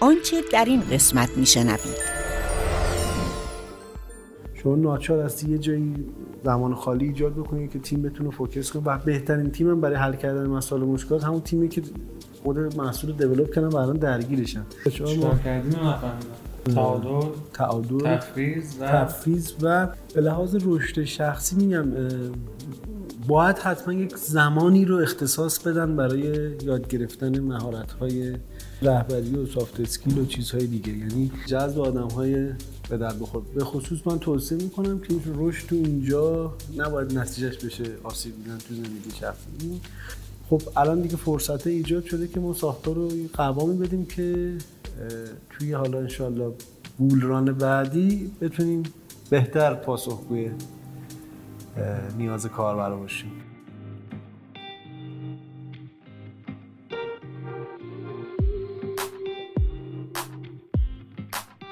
آنچه در این قسمت میشنوید. شما ناچار هستی یه جایی زمان خالی ایجاد بکنید که تیم بتونه فوکس کنه و بهترین تیم هم برای حل کردن مسائل مشکلات همون تیمی که خود محصول دیولپ کردن و الان درگیرشن. چیکار کردیم تعادل تعادل تفریز و تفریز و به لحاظ رشد شخصی میگم باید حتما یک زمانی رو اختصاص بدن برای یاد گرفتن مهارت های رهبری و سافت اسکیل و چیزهای دیگه. یعنی جذب آدم های به در بخور. به خصوص من توصیه می‌کنم که رشد تو اینجا نباید نتیجهش بشه آسیب دیدن تو زندگی شخصی. خب الان دیگه فرصت ایجاد شده که ما ساختار رو قوامی بدیم که توی حالا انشالله بولران بعدی بتونیم بهتر پاسخگوی نیاز کاربر باشیم.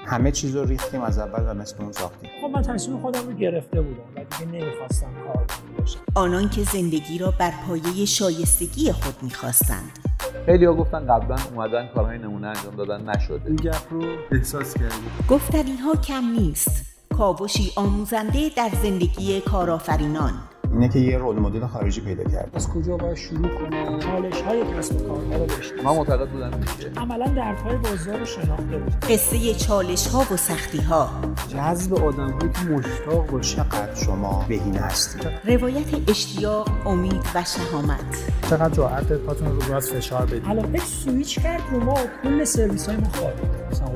همه چیز رو ریختیم از اول و مثل اون ساختیم. خب من تصمیم خودم رو گرفته بودم و دیگه نمی‌خواستم کار باشم آنان که زندگی را بر پایه شایستگی خود می‌خواستند. خیلی ها گفتن قبلا اومدن کارهای نمونه انجام دادن نشده. این گپ رو احساس کردیم گفتنی ها کم نیست. کاوشی آموزنده در زندگی کارآفرینان. اینه که یه رول مدل خارجی پیدا کرد از کجا باید شروع کنه؟ چالش های کسب و کارها رو بشناسه. من معتقد بودم میشه عملا دردهای بازار رو شناخته بود. قصه چالش ها و سختی ها جذب آدم هایی که مشتاق باشه چقدر شما بهینه هستید؟ روایت اشتیاق امید و شهامت. چقدر جرأت پاتون رو راست فشار بدید؟ علاقه سویچ کرد رو ما کل سرویس های ما خواهد مثلا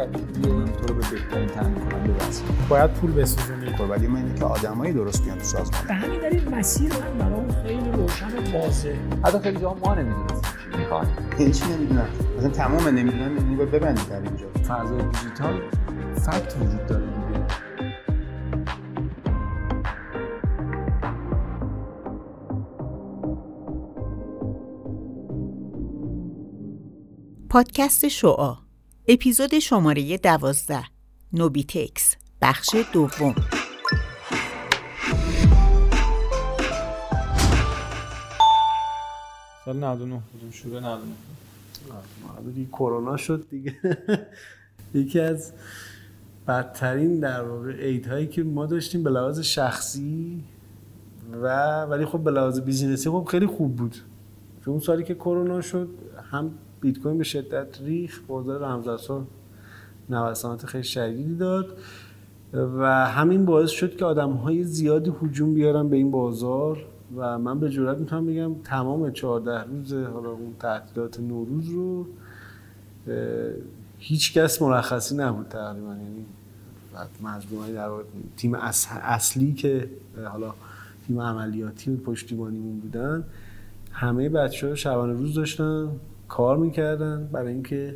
هولینگ تو رو به بهترین تامین کننده برسونه باید پول بسوزونی. خب ولی من اینه که آدمایی درست بیان تو سازمان. به همین دلیل مسیر من برام خیلی روشن و واضحه حتی خیلی جاها ما نمی‌دونستیم چی می‌خوایم. یعنی چی نمی‌دونم؟ مثلا تمام نمی‌دونم یعنی باید ببندید در اینجا. فضای دیجیتال فکت وجود داره دیگه. پادکست شعا اپیزود شماره دوازده. نوبیتکس بخش دوم. سال 99 بودیم شروع 99 دیگه کرونا شد دیگه. یکی از بدترین در واقع عید هایی که ما داشتیم به لحاظ شخصی و ولی خب به لحاظ بیزینسی خب خیلی خوب بود. چون اون سالی که کرونا شد هم بیت کوین به شدت ریخ بازار رمزارزها نوسانات خیلی شدیدی داد و همین باعث شد که آدم های زیادی هجوم بیارن به این بازار و من به جرات می‌تونم بگم تمام 14 روز حالا اون تعطیلات نوروز رو هیچ کس مرخصی نبود تقریبا. یعنی مظلومای در تیم اصلی که حالا تیم عملیاتی و پشتیبانیمون بودن همه بچه ها شبانه روز داشتن. کار می‌کردن برای اینکه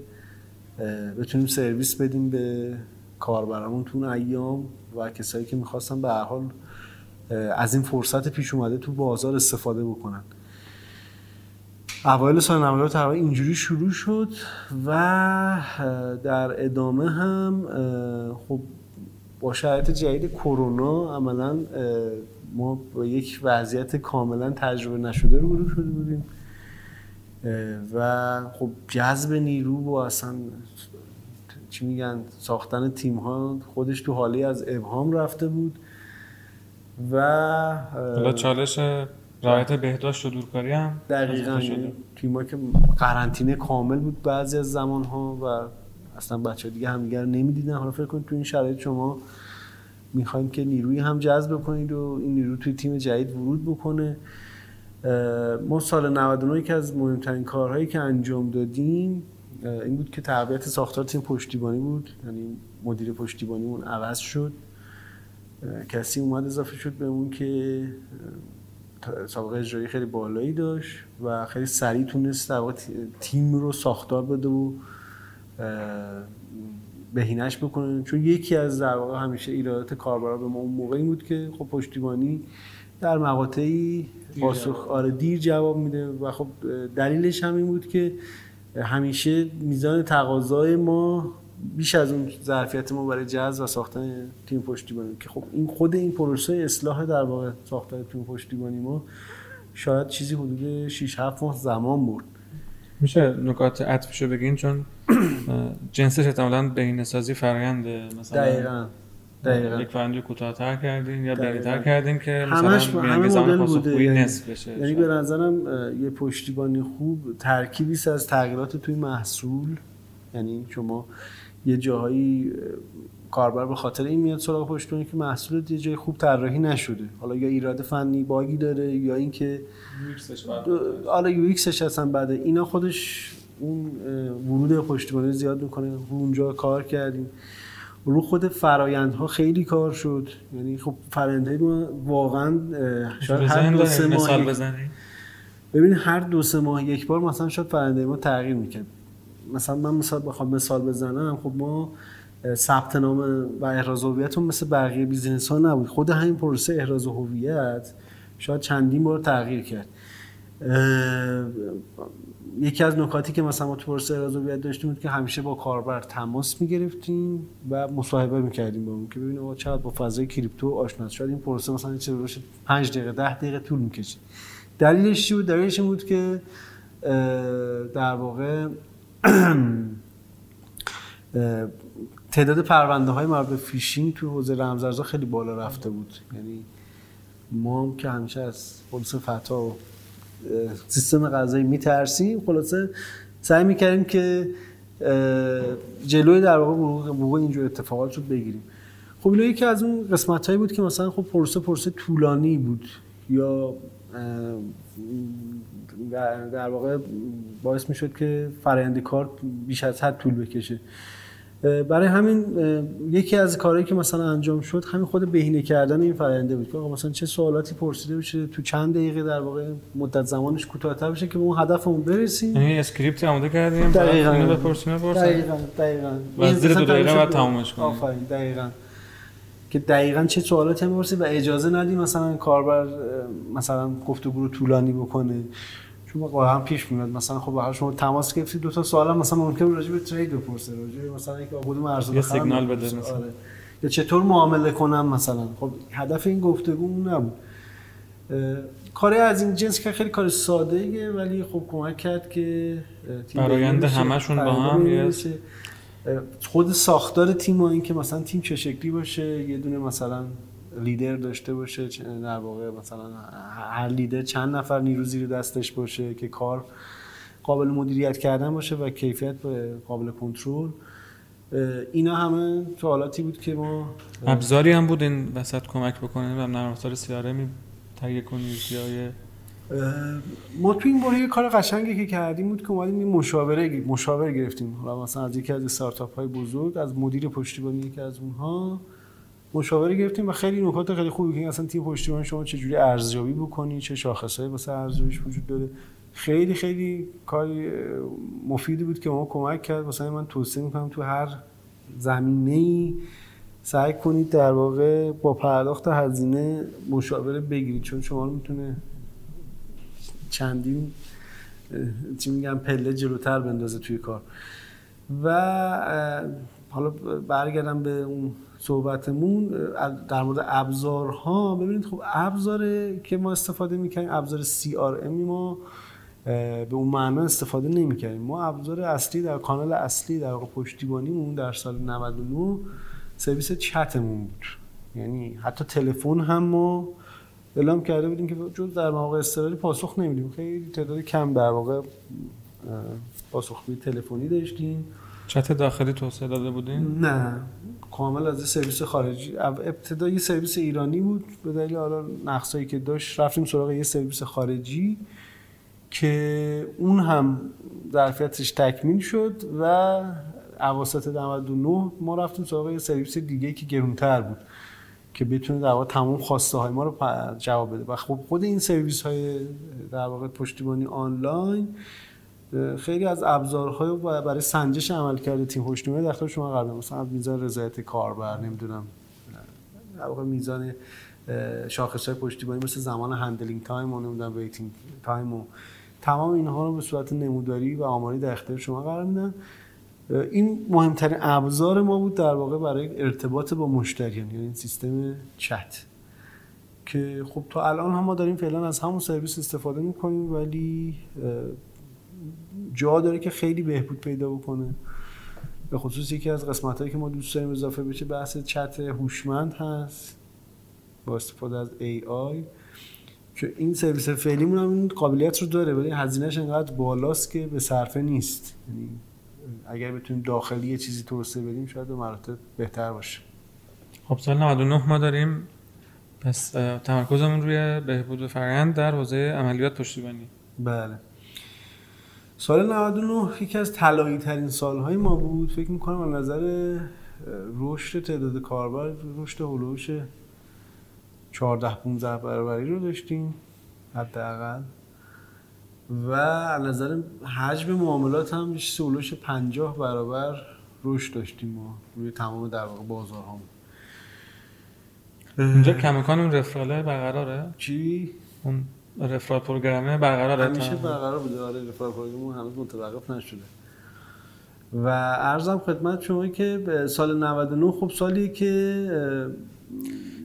بتونیم سرویس بدیم به کاربرامون تو ایام و کسایی که می‌خواستن به هر حال از این فرصت پیش اومده تو بازار استفاده بکنن. اوایل سال 90 تقریبا اینجوری شروع شد و در ادامه هم خب با شرایط جدید کرونا عملا ما با یک وضعیت کاملا تجربه نشده رو شده بودیم. و خب جذب نیرو و اصلا چی میگن ساختن تیم ها خودش تو حالی از ابهام رفته بود. و حالا چالش رعایت بهداشت و دورکاری هم دقیقا. تیم ها که قرنطینه کامل بود بعضی از زمان ها و اصلا بچه دیگه همدیگر نمی‌دیدن. حالا فکر کنید تو این شرایط شما می‌خوایم که نیروی هم جذب کنید و این نیرو توی تیم جدید ورود بکنه. ما سال 99 که از مهمترین کارهایی که انجام دادیم این بود که تربیت ساختار تیم پشتیبانی بود. یعنی مدیر پشتیبانیمون عوض شد. کسی اومد اضافه شد به اون که سابقه اجرایی خیلی بالایی داشت و خیلی سریع تونست تیم رو ساختار بده و بهینش بکنه. چون یکی از در واقع همیشه ایرادات کاربرا به ما اون موقعی بود که خب پشتیبانی در مقاطعی پاسخ آره دیر جواب میده و خب دلیلش هم این بود که همیشه میزان تقاضای ما بیش از اون ظرفیت ما برای جذب و ساختن تیم پشتیبانی. که خب این خود این پروسه اصلاح در واقع ساختن تیم پشتیبانی ما شاید چیزی حدود 6 7 ماه زمان برد. میشه نکات عطفشو بگین؟ چون جنسش احتمالاً بهینه سازی فراینده مثلا دقیقا. دقیقا. یک فرنجی کوتاه‌تر کردین یا دقیقاً. بینی‌تر کردین که همش مثلا همه مدل بوده. یعنی, نصف بشه. یعنی به نظرم یه پشتیبانی خوب ترکیبی است از تغییرات توی محصول. یعنی شما یه جاهایی اه، کاربر به خاطر این میاد سراغ پشتیبانی که محصول یه جای خوب طراحی نشده. حالا یا ایراد فنی باگی داره یا اینکه حالا UX ش هستن بعد اینا خودش اون ورود پشتیبانی زیاد می‌کنه. اونجا کار کردیم. رو خود فرایندها خیلی کار شد. یعنی خب فرایندهای ما واقعا شاید هر دو سه ماه ببین هر دو سه ماه یک بار مثلا شاید فرآیند ما تغییر می‌کرد. مثلا من مثال بخوام مثال بزنم. خب ما ثبت نام و احراز هویت مثل بقیه business ها نبود. خود همین پروسه احراز هویت شاید چندین بار تغییر کرد. یکی از نکاتی که مثلا ما تو پروسه هویت داشتیم بود که همیشه با کاربر تماس می‌گرفتیم و مصاحبه می‌کردیم با اون که ببینیم آقا چقدر با فضای crypto آشنا شد. این پروسه مثلا چه باشه 5 دقیقه 10 دقیقه طول می‌کشید دلیلش چی بود؟ دلیلش این بود که در واقع تعداد پرونده های مربوط به فیشینگ تو حوزه رمزارزها خیلی بالا رفته بود. یعنی ما هم که همیشه از پلیس فتا و سیستم قضایی میترسیم خلاصه سعی می‌کردیم که جلوی در واقع وقوع اینجور اتفاقات رو بگیریم. خب اینا یکی از اون قسمت هایی بود که مثلا خب پروسه پروسه طولانی بود. یا در واقع باعث می‌شد که فرآیند کار بیش از حد طول بکشه. برای همین یکی از کارهایی که مثلا انجام شد همین خود بهینه کردن این فراینده بود که آقا مثلا چه سوالاتی پرسیده بشه تو چند دقیقه در واقع مدت زمانش کوتاه‌تر بشه که به اون هدفمون برسیم. یعنی اسکریپتی آماده کردیم دقیقاً. بپرسیم بپرسیم. دقیقاً دقیقاً. و زیر این دو دقیقه بعد تمومش کنیم. آفرین دقیقاً. که دقیقاً چه سوالاتی هم و اجازه ندیم مثلا کاربر مثلا گفتگو رو طولانی بکنه. چون واقعا پیش میاد مثلا خب هر شما تماس گرفتید دو تا سوال مثلا ممکن راجع به ترید بپرسه راجع به مثلا اینکه کدوم ارز یه سیگنال. بده مثلا. آره. یا چطور معامله کنم مثلا خب هدف این گفتگو اون نبود اه، کار از این جنس که خیلی کار ساده ایه ولی خب کمک کرد که بشه، همشون با هم خود ساختار تیم و این که مثلا تیم چه شکلی باشه یه دونه مثلا لیدر داشته باشه در واقع مثلا هر لیدر چند نفر نیرو زیر دستش باشه که کار قابل مدیریت کردن باشه و کیفیت قابل کنترل. اینا همه سوالاتی بود که ما ابزاری هم بود این وسط کمک بکنه و نرم افزار سیارمی تهیه کنید یا ما تو این باره یه کار قشنگی که کردیم بود که اومدیم این مشاوره مشاور گرفتیم. حالا مثلا از یکی از استارتاپ های بزرگ از مدیر پشتیبانی یکی از اونها. مشاوره گرفتیم و خیلی نکات خیلی خوبی که اصلا تیم پشتیبانی شما چجوری ارزیابی بکنی چه شاخصهایی واسه ارزیابیش وجود داره. خیلی خیلی کاری مفیدی بود که ما کمک کرد. مثلا من توصیه می‌کنم تو هر زمینه ای سعی کنید در واقع با پرداخت هزینه مشاوره بگیرید. چون شما رو می‌تونه چندین چی میگم پله جلوتر بندازه توی کار. و حالا برگردم به اون صحبتمون در مورد ابزارها. ببینید خب ابزار که ما استفاده می‌کنیم ابزار CRM ما به اون معنا استفاده نمی‌کنیم ما ابزار اصلی در کانال اصلی در واقع پشتیبانیمون در سال 99 سرویس چتمون بود. یعنی حتی تلفن هم ما اعلام کرده بودیم که جز در مواقع اضطراری پاسخ نمیدیم. خیلی تعداد کم در واقع پاسخگویی تلفنی داشتیم. چت داخلی توسعه داده بودین؟ نه. کامل از سرویس خارجی. ابتدا یه سرویس ایرانی بود. به دلیل حالا نقصایی که داشت رفتیم سراغ یه سرویس خارجی که اون هم ظرفیتش تکمیل شد و اواسط 99 ما رفتیم سراغ یه سرویس دیگه که گرونتر بود که بتونه در واقع تمام خواسته های ما رو جواب بده. و خب خود این سرویس های در واقع پشتیبانی آنلاین خیلی از ابزارهای برای سنجش عملکرد تیم پشتیبانی در اختیار شما قرار مثلا میزان رضایت کاربر نمی‌دونم در واقع میزان شاخص های پشتیبانی مثل زمان handling time و نمی‌دونم waiting time و تمام اینها رو به صورت نموداری و آماری در اختیار شما قرار میدن. این مهمترین ابزار ما بود در واقع برای ارتباط با مشتریان یعنی سیستم چت. که خب تا الان هم ما داریم فعلا از همون سرویس استفاده می‌کنیم ولی جا داره که خیلی بهبود پیدا بکنه. به خصوص یکی از قسمت هایی که ما دوست داریم اضافه بشه بحث چت هوشمند هست با استفاده از AI که این سرویس فعلیمون هم این قابلیت رو داره ولی هزینهش انقدر بالاست که به صرفه نیست. یعنی اگر بتونیم داخلی یه چیزی توسعه بدیم شاید به مراتب بهتر باشه. خب سال 99 ما داریم. پس تمرکزمون روی بهبود فرآیند در حوزه عملیات پشتیبانی. بله. سال 99 یکی از طلایی ترین سالهای ما بود. فکر می‌کنم از نظر رشد تعداد کاربر رشد هلوش 14 15 برابری رو داشتیم حداقل. و از نظر حجم معاملات هم هلوش 50 برابر رشد داشتیم ما روی تمام در واقع بازارهامون. اینجا کمکان اون رفراله برقراره؟ چی؟ اون رفرال پروگرامه برقراره همیشه برقرار بوده آره رفاه پروگرام هنوز متوقف نشده و ارزم خدمت شما که سال 99 خب سالی که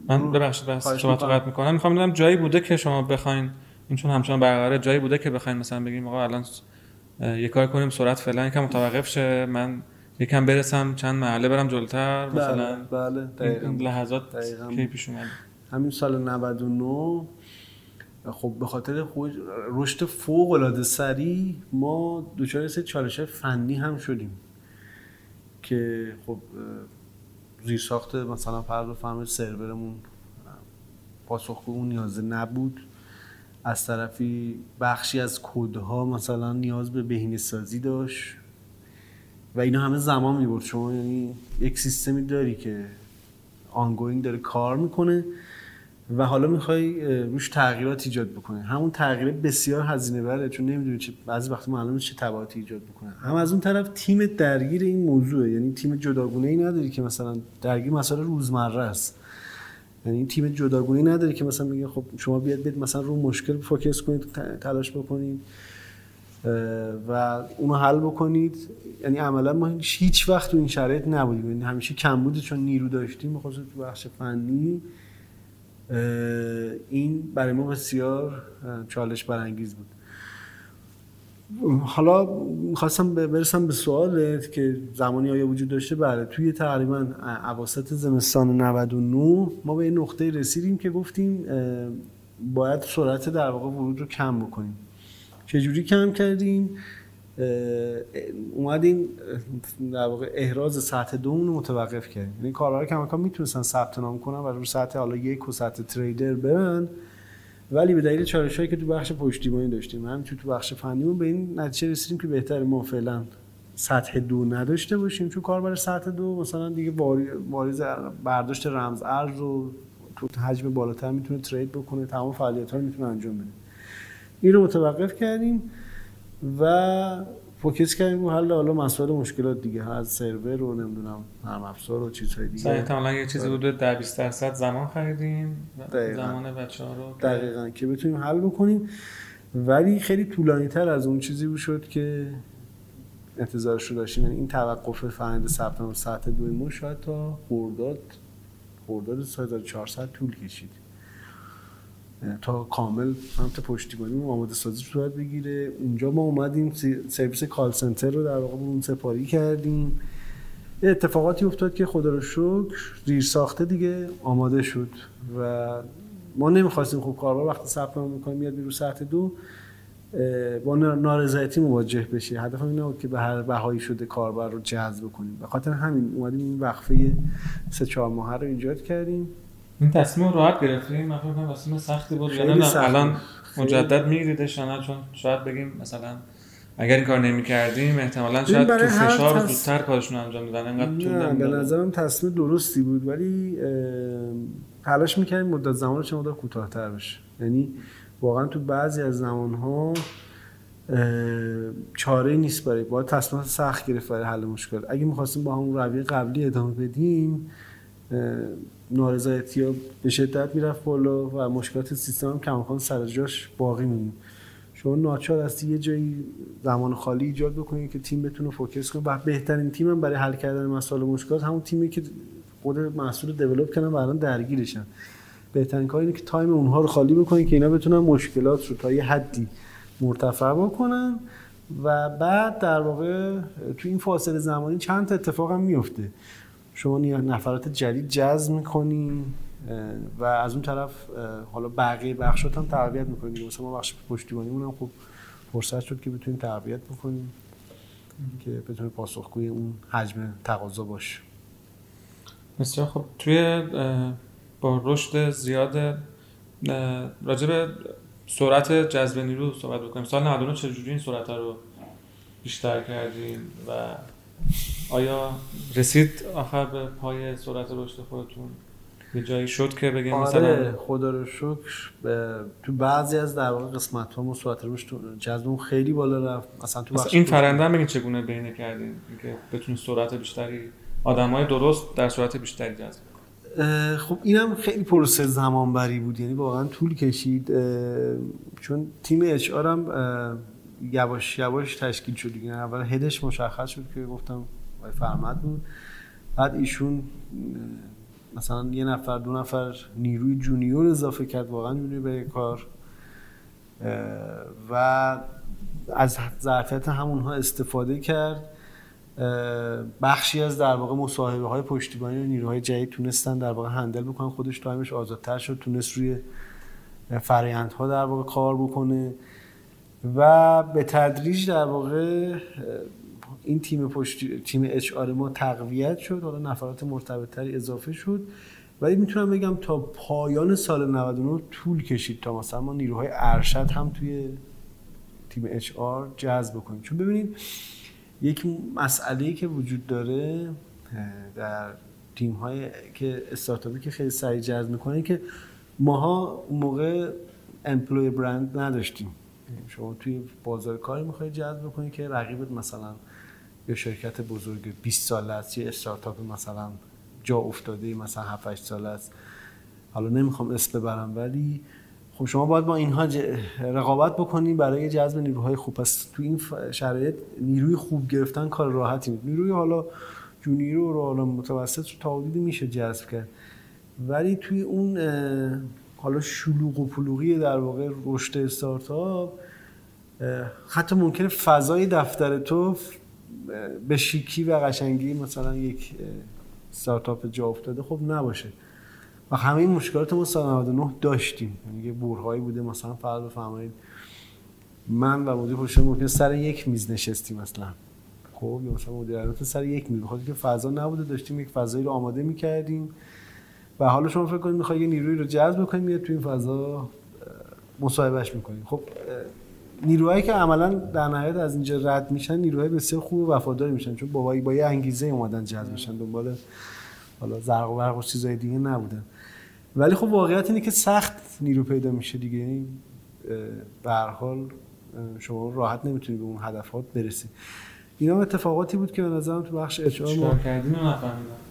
من ببخشید بس شما می‌کنم. قطع می‌کنم می‌خوام بدونم جایی بوده که شما بخواین این چون همچنان برقراره جایی بوده که بخواین مثلا بگیم آقا الان یه کار کنیم سرعت فعلا یکم متوقف شه من یکم برسم چند محله برم جلوتر بله مثلا بله این- دقیقاً. این لحظات دقیقاً. پیش اومده همین سال 99 خب به خاطر رشد فوق العاده سریع ما دچار سه چالش فنی هم شدیم که خب زیر ساخت مثلا فرض بفرمایید سرورمون پاسخگو اون نیازه نبود. از طرفی بخشی از کدها مثلا نیاز به بهینه سازی داشت و اینا همه زمان می‌برد. شما یعنی یک سیستمی داری که آنگوینگ داره کار می‌کنه. و حالا می‌خوای روش تغییرات ایجاد بکنه همون تغییر بسیار هزینه بره چون نمی‌دونی چه بعضی وقت معلومه چه تبعاتی ایجاد بکنه هم از اون طرف تیم درگیر این موضوعه. یعنی تیم جداگونه ای نداری که مثلا درگیر مسائل روزمره است. یعنی تیم جداگونه ای نداری که مثلا میگه خب شما بیاد بیاد مثلا رو مشکل فوکس کنید تلاش بکنید و اونو حل بکنید. یعنی عملا ما هیچ وقت تو این شرایط نبودیم. یعنی همیشه کم بوده چون نیرو داشتیم. بخصوص تو بخش فنی این برای ما بسیار چالش برانگیز بود. حالا خواستم برسم به سوالت که زمانی آیا وجود داشته؟ بله توی تقریبا اواسط زمستان 99 ما به این نقطه رسیدیم که گفتیم باید سرعت در واقع ورود رو کم بکنیم. چجوری کم کردیم؟ اومدیم در واقع احراز سطح دومون رو متوقف کردیم یعنی کاربرا کماکان می‌تونستن ثبت نام کنن و رو سطح حالا یک و سطح تریدر برن. ولی به دلیل چالش هایی که تو بخش پشتیبانی داشتیم همینطور تو بخش فنیمون به این نتیجه رسیدیم که بهتر ما فعلا سطح دو نداشته باشیم. چون کاربر سطح دو مثلا دیگه واری- واریز برداشت رمز ارز رو تو حجم بالاتر می‌تونه ترید بکنه تمام فعالیت ها رو می‌تونه انجام بده. این رو متوقف کردیم. و فوکس کردیم رو حل حالا مسائل مشکلات دیگه. از سرور رو نمی‌دونم نرم افزار و چیزهای دیگه. احتمالا یه چیزی حدود 10 20 درصد زمان خریدیم. دقیقاً. زمان بچه ها رو دقیقا. که بتونیم حل بکنیم. ولی خیلی طولانی تر از اون چیزی بود شد که انتظارش رو داشتیم. یعنی این توقف فرنده ثبت نام ساعت دو ما شاید تا خرداد خرداد 3400 طول کشید. تا کامل سمت پشتیبانی آماده سازی صورت بگیره. اونجا ما اومدیم سرویس کال سنتر رو در واقع اون سپاری کردیم. اتفاقاتی افتاد که خدا رو شکر زیر ساخته دیگه آماده شد و ما نمی‌خواستیم خب کاربر وقتی ثبت نام می‌کنه میاد رو سطح دو با نا- نارضایتی مواجه بشه. هدفم این نبود که به هر بهایی شده کاربر رو جذب کنیم به خاطر همین اومدیم این وقفه سه چهار ماه رو ایجاد کردیم. این تصمیم رو راحت من فکر کنم تصمیم سختی بود. یعنی نه الان. مجدد میگیریدش نه؟ چون شاید بگیم مثلا اگر این کار نمی‌کردیم احتمالا ببین شاید تو فشار تص- زودتر کارشون انجام دادن. انقدر طول نه به. نظرم تصمیم درستی بود. ولی تلاش می‌کردیم مدت زمان چه مدت کوتاهتر بشه. یعنی واقعا تو بعضی از زمانها چاره نیست برای باید تصمیمات سخت گرفت برای حل مشکل. اگه می‌خواستیم با همون رویه قبلی ادامه بدیم نارضایتی ها به شدت می‌رفت بالا و مشکلات سیستم هم کماکان سر جاش باقی میمون شما ناچار هستی یه جایی زمان خالی ایجاد بکنید که تیم بتونه focus کنه و بهترین تیم هم برای حل کردن مسائل مشکلات همون تیمی که خود رو develop کردن و الان درگیرشن. بهترین کار اینه که time اونها رو خالی بکنید که اینا بتونن مشکلات رو تا یه حدی مرتفع بکنن و بعد در واقع تو این فاصله زمانی چند تا اتفاق هم میفته شما نفرات جدید جذب می‌کنی و از اون طرف حالا بقیه بخشات هم تقویت می‌کنید. مثلا ما بخش پشتیبانی هم خب فرصت شد که بتونیم تقویت بکنیم که بتونه پاسخگوی اون حجم تقاضا باشه. بسیار خب توی با رشد زیاد راجع سرعت جذب نیرو صحبت بکنیم. سال 99 چجوری این سرعت رو بیشتر کردین و آیا رسید آخر به پای سرعت رشد خودتون؟ یه جایی شد که بگیم آره مثلا خدا رو شکر. به- تو بعضی از در واقع قسمت ها ما سرعت رشد تو- جذبمون خیلی بالا رفت. مثلا تو مثلا این فرنده هم بگین چگونه بینه کردین اینکه بتونین سرعت بیشتری آدمای درست در سرعت بیشتری جذب خب اینم خیلی پروسه زمان بری بود. یعنی واقعا طول کشید. چون تیم اچ آر هم یواش یواش تشکیل شد دیگه. اول head ش مشخص شد که گفتم آقای فرمد بود. بعد ایشون مثلا یه نفر دو نفر نیروی junior اضافه کرد واقعا junior به کار. و از ظرفیت همونها استفاده کرد. بخشی از در واقع مصاحبه های پشتیبانی و نیروهای جدید تونستن در واقع handle بکنن خودش time ش آزادتر شد تونست روی فرایندها در واقع کار بکنه. و به تدریج در واقع این تیم پشتی تیم اچ آر ما تقویت شد. حالا نفرات مرتبطتری اضافه شد. ولی می‌تونم بگم تا پایان سال 99 طول کشید تا مثلا ما نیروهای ارشد هم توی تیم اچ آر جذب بکنیم. چون ببینید یک مسئله که وجود داره در تیم های که استارتاپی که خیلی سریع جذب می‌کنه که ماها اون موقع امپلوی برند نداشتیم. شما توی بازار کاری می‌خوای جذب بکنی که رقیبت مثلا یه شرکت بزرگ 20 ساله است یه استارتاپ مثلا جا افتاده مثلا 7 8 ساله است. حالا نمی‌خوام اسم ببرم ولی خب شما باید با اینها رقابت بکنی برای جذب نیروهای خوب. پس تو این شرایط نیروی خوب گرفتن کار راحتی نیست نیروی حالا جونیور رو حالا متوسط رو تا میشه جذب کرد. ولی توی اون حالا شلوغ و پلوغی در واقع رشد استارتاپ حتی ممکنه فضای دفتر تو به شیکی و قشنگی مثلا یک استارتاپ جا افتاده خب نباشه. و همه این مشکلات ما سال 99 داشتیم. یعنی یه برهایی بوده مثلا فرض بفرمایید من و مدیر پشت ممکن سر یک میز نشستیم مثلا. خب یا مثلا مدیر سر یک میز. بخاطر که فضا نبوده داشتیم یک فضایی رو آماده می‌کردیم. و حالا شما فکر کنید می‌خوای یه نیروی رو جذب کنید میاد تو این فضا مصاحبهش می‌کنید خب نیروهایی که عملا در نهایت از اینجا رد میشن نیروهای بسیار خوب و وفاداری میشن. چون با با یه انگیزه اومدن جذب میشن دنبال حالا زرق و برق و چیزای دیگه نبودن. ولی خب واقعیت اینه که سخت نیرو پیدا میشه دیگه. یعنی به هر حال شما راحت نمی‌تونی به اون هدفات برسی. اینا اتفاقاتی بود که به نظرم تو بخش اچ ما رو نفهمیدم.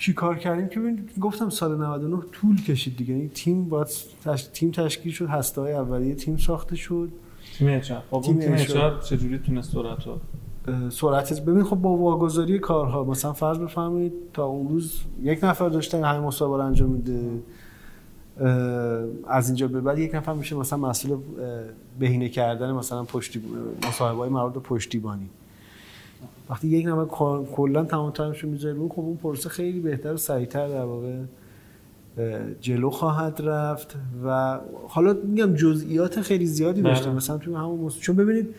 چی کار کردیم که گفتم سال 99 طول کشید دیگه. یعنی تیم باید تش... تیم تشکیل شد هسته های اولیه تیم ساخته شد. تیم اچار. خب تیم. اچار. چجوری تونست سرعت رو؟ سرعت ببین خب با واگذاری کارها مثلا فرض بفرمایید تا اون روز یک نفر داشتن همین مسابقه رو انجام میده. از اینجا به بعد یک نفر میشه مثلا مسئول بهینه کردن مثلا پشتی مصاحبه های مربوط پشتیبانی. وقتی یک نفر کلا تمام تایمش رو می‌ذاره رو خب اون پروسه خیلی بهتر و سریعتر در واقع جلو خواهد رفت و حالا میگم جزئیات خیلی زیادی بله. داشته مثلا تو همون مص... چون ببینید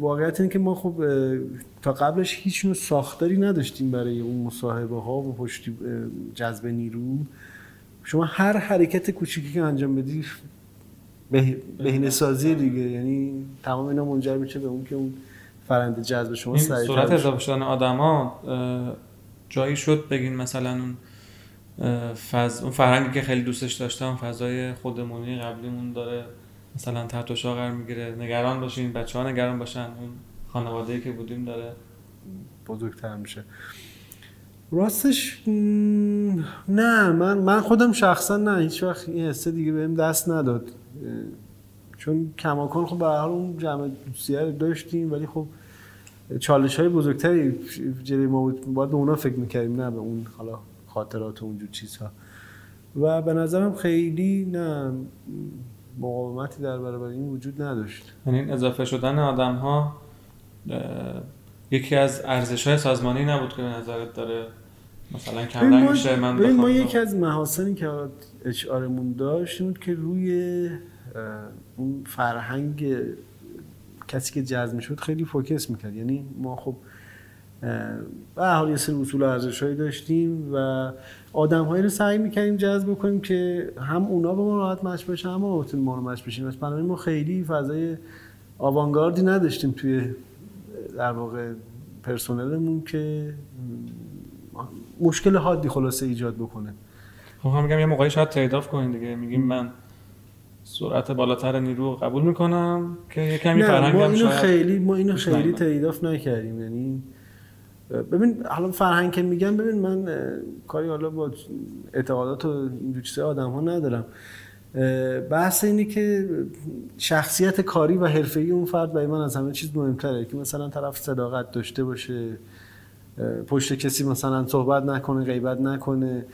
واقعیت اینه که ما خب تا قبلش هیچ نوع ساختاری نداشتیم برای اون مصاحبه ها و پشتی جذب نیرو. شما هر حرکت کوچیکی که انجام بدی به- بهینه سازی دیگه. یعنی تمام اینا منجر میشه به اون که اون فرنده جذب شما سریعتر سرعت. اضافه شدن آدما جایی شد بگین مثلا اون فض... اون فرهنگی که خیلی دوستش داشتم فضای خودمونی قبلیمون داره مثلا تحت و قرار می‌گیره. نگران باشین بچه ها نگران باشن. اون خانواده که بودیم داره بزرگتر میشه. راستش نه من من خودم شخصا نه هیچ وقت این حسه دیگه بهم دست نداد. چون کماکان خب به هر حال اون جمع دوستیه رو داشتیم ولی خب چالش های بزرگتری جلوی ما بود. باید به اونا فکر می‌کردیم نه به اون حالا خاطرات و اونجور چیزها. و به نظرم خیلی نه مقاومتی در برابر این وجود نداشت. یعنی این اضافه شدن آدم ها یکی از ارزش های سازمانی نبود که به نظرت داره مثلا کم میشه من ما یکی از محاسنی که اچ آرمون داشت بود که روی اون فرهنگ کسی که جذب شد خیلی فوکس می‌کرد. یعنی ما خب به حال یه سری اصول و ارزش‌هایی داشتیم و آدم‌هایی رو سعی می‌کردیم جذب کنیم که هم اونا به ما راحت مش بشن هم ما ما رو مش بشیم. بنابراین ما خیلی فضای آوانگاردی نداشتیم توی در واقع پرسنلمون که مشکل حادی خلاصه ایجاد بکنه. خب هم میگم یه موقعی شاید ترید آف کنین دیگه. میگیم من سرعت بالاتر نیرو رو قبول می‌کنم که یه کمی نه ما اینو خیلی ما اینو خیلی. تریداف نکردیم یعنی ببین حالا فرهنگ که میگم ببین من کاری حالا با اعتقادات و اینجور چیزای آدم ها ندارم بحث اینه که شخصیت کاری و حرفه‌ای اون فرد برای من از همه چیز مهمتره. که مثلا طرف صداقت داشته باشه پشت کسی مثلا صحبت نکنه غیبت نکنه.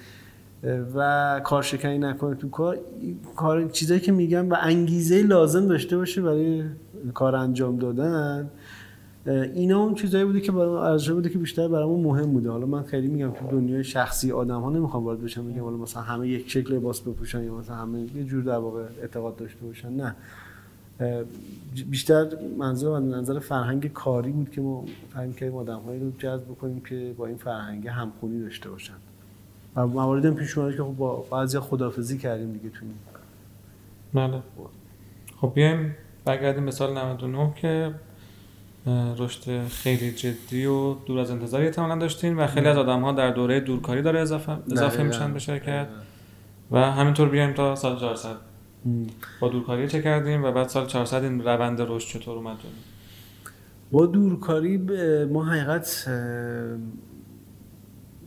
و کارشکنی نکنه تو کار کار چیزایی که میگم و انگیزه لازم داشته باشه برای کار انجام دادن اینا اون چیزایی بوده که ارزش بوده که بیشتر برامون مهم بوده. حالا من خیلی میگم تو دنیای شخصی آدم ها نمی‌خوام وارد بشم میگم حالا مثلا همه یک شکل لباس بپوشن یا مثلا همه یه جور در واقع اعتقاد داشته باشن. نه. بیشتر منظور من نظر فرهنگ کاری بود که ما فهم کردیم آدم‌هایی رو جذب بکنیم که با این فرهنگ همخونی داشته باشن. و مواردی هم پیش اومد که خب با بعضی خدافزی کردیم دیگه تو بله. خب بیایم برگردیم به سال 99 که رشد خیلی جدی و دور از انتظاری احتمالاً داشتین و خیلی از آدم ها در دوره دورکاری داره اضافه, اضافه. میشن به شرکت. و همینطور بیایم تا سال 400 با دورکاری چه کردیم و بعد سال 400 این روند رشد چطور اومد؟ با دورکاری ما حقیقت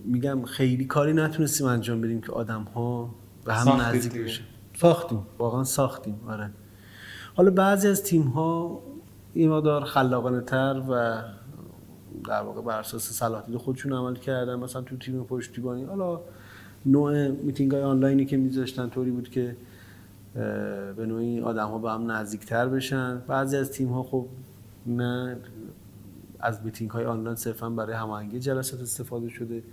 میگم خیلی کاری نتونستیم انجام بدیم که آدم ها به هم نزدیک. بشه ساختیم. واقعا ساختیم. آره. حالا بعضی از تیم ها این مقدار خلاقانه تر و در واقع بر اساس صلاحیت خودشون عمل کردن. مثلا تو تیم پشتیبانی حالا نوع میتینگ های آنلاینی که میذاشتن طوری بود که به نوعی آدم ها به هم نزدیکتر بشن. بعضی از تیم ها خب نه از میتینگ های آنلاین صرفا برای هماهنگی جلسات استفاده شده.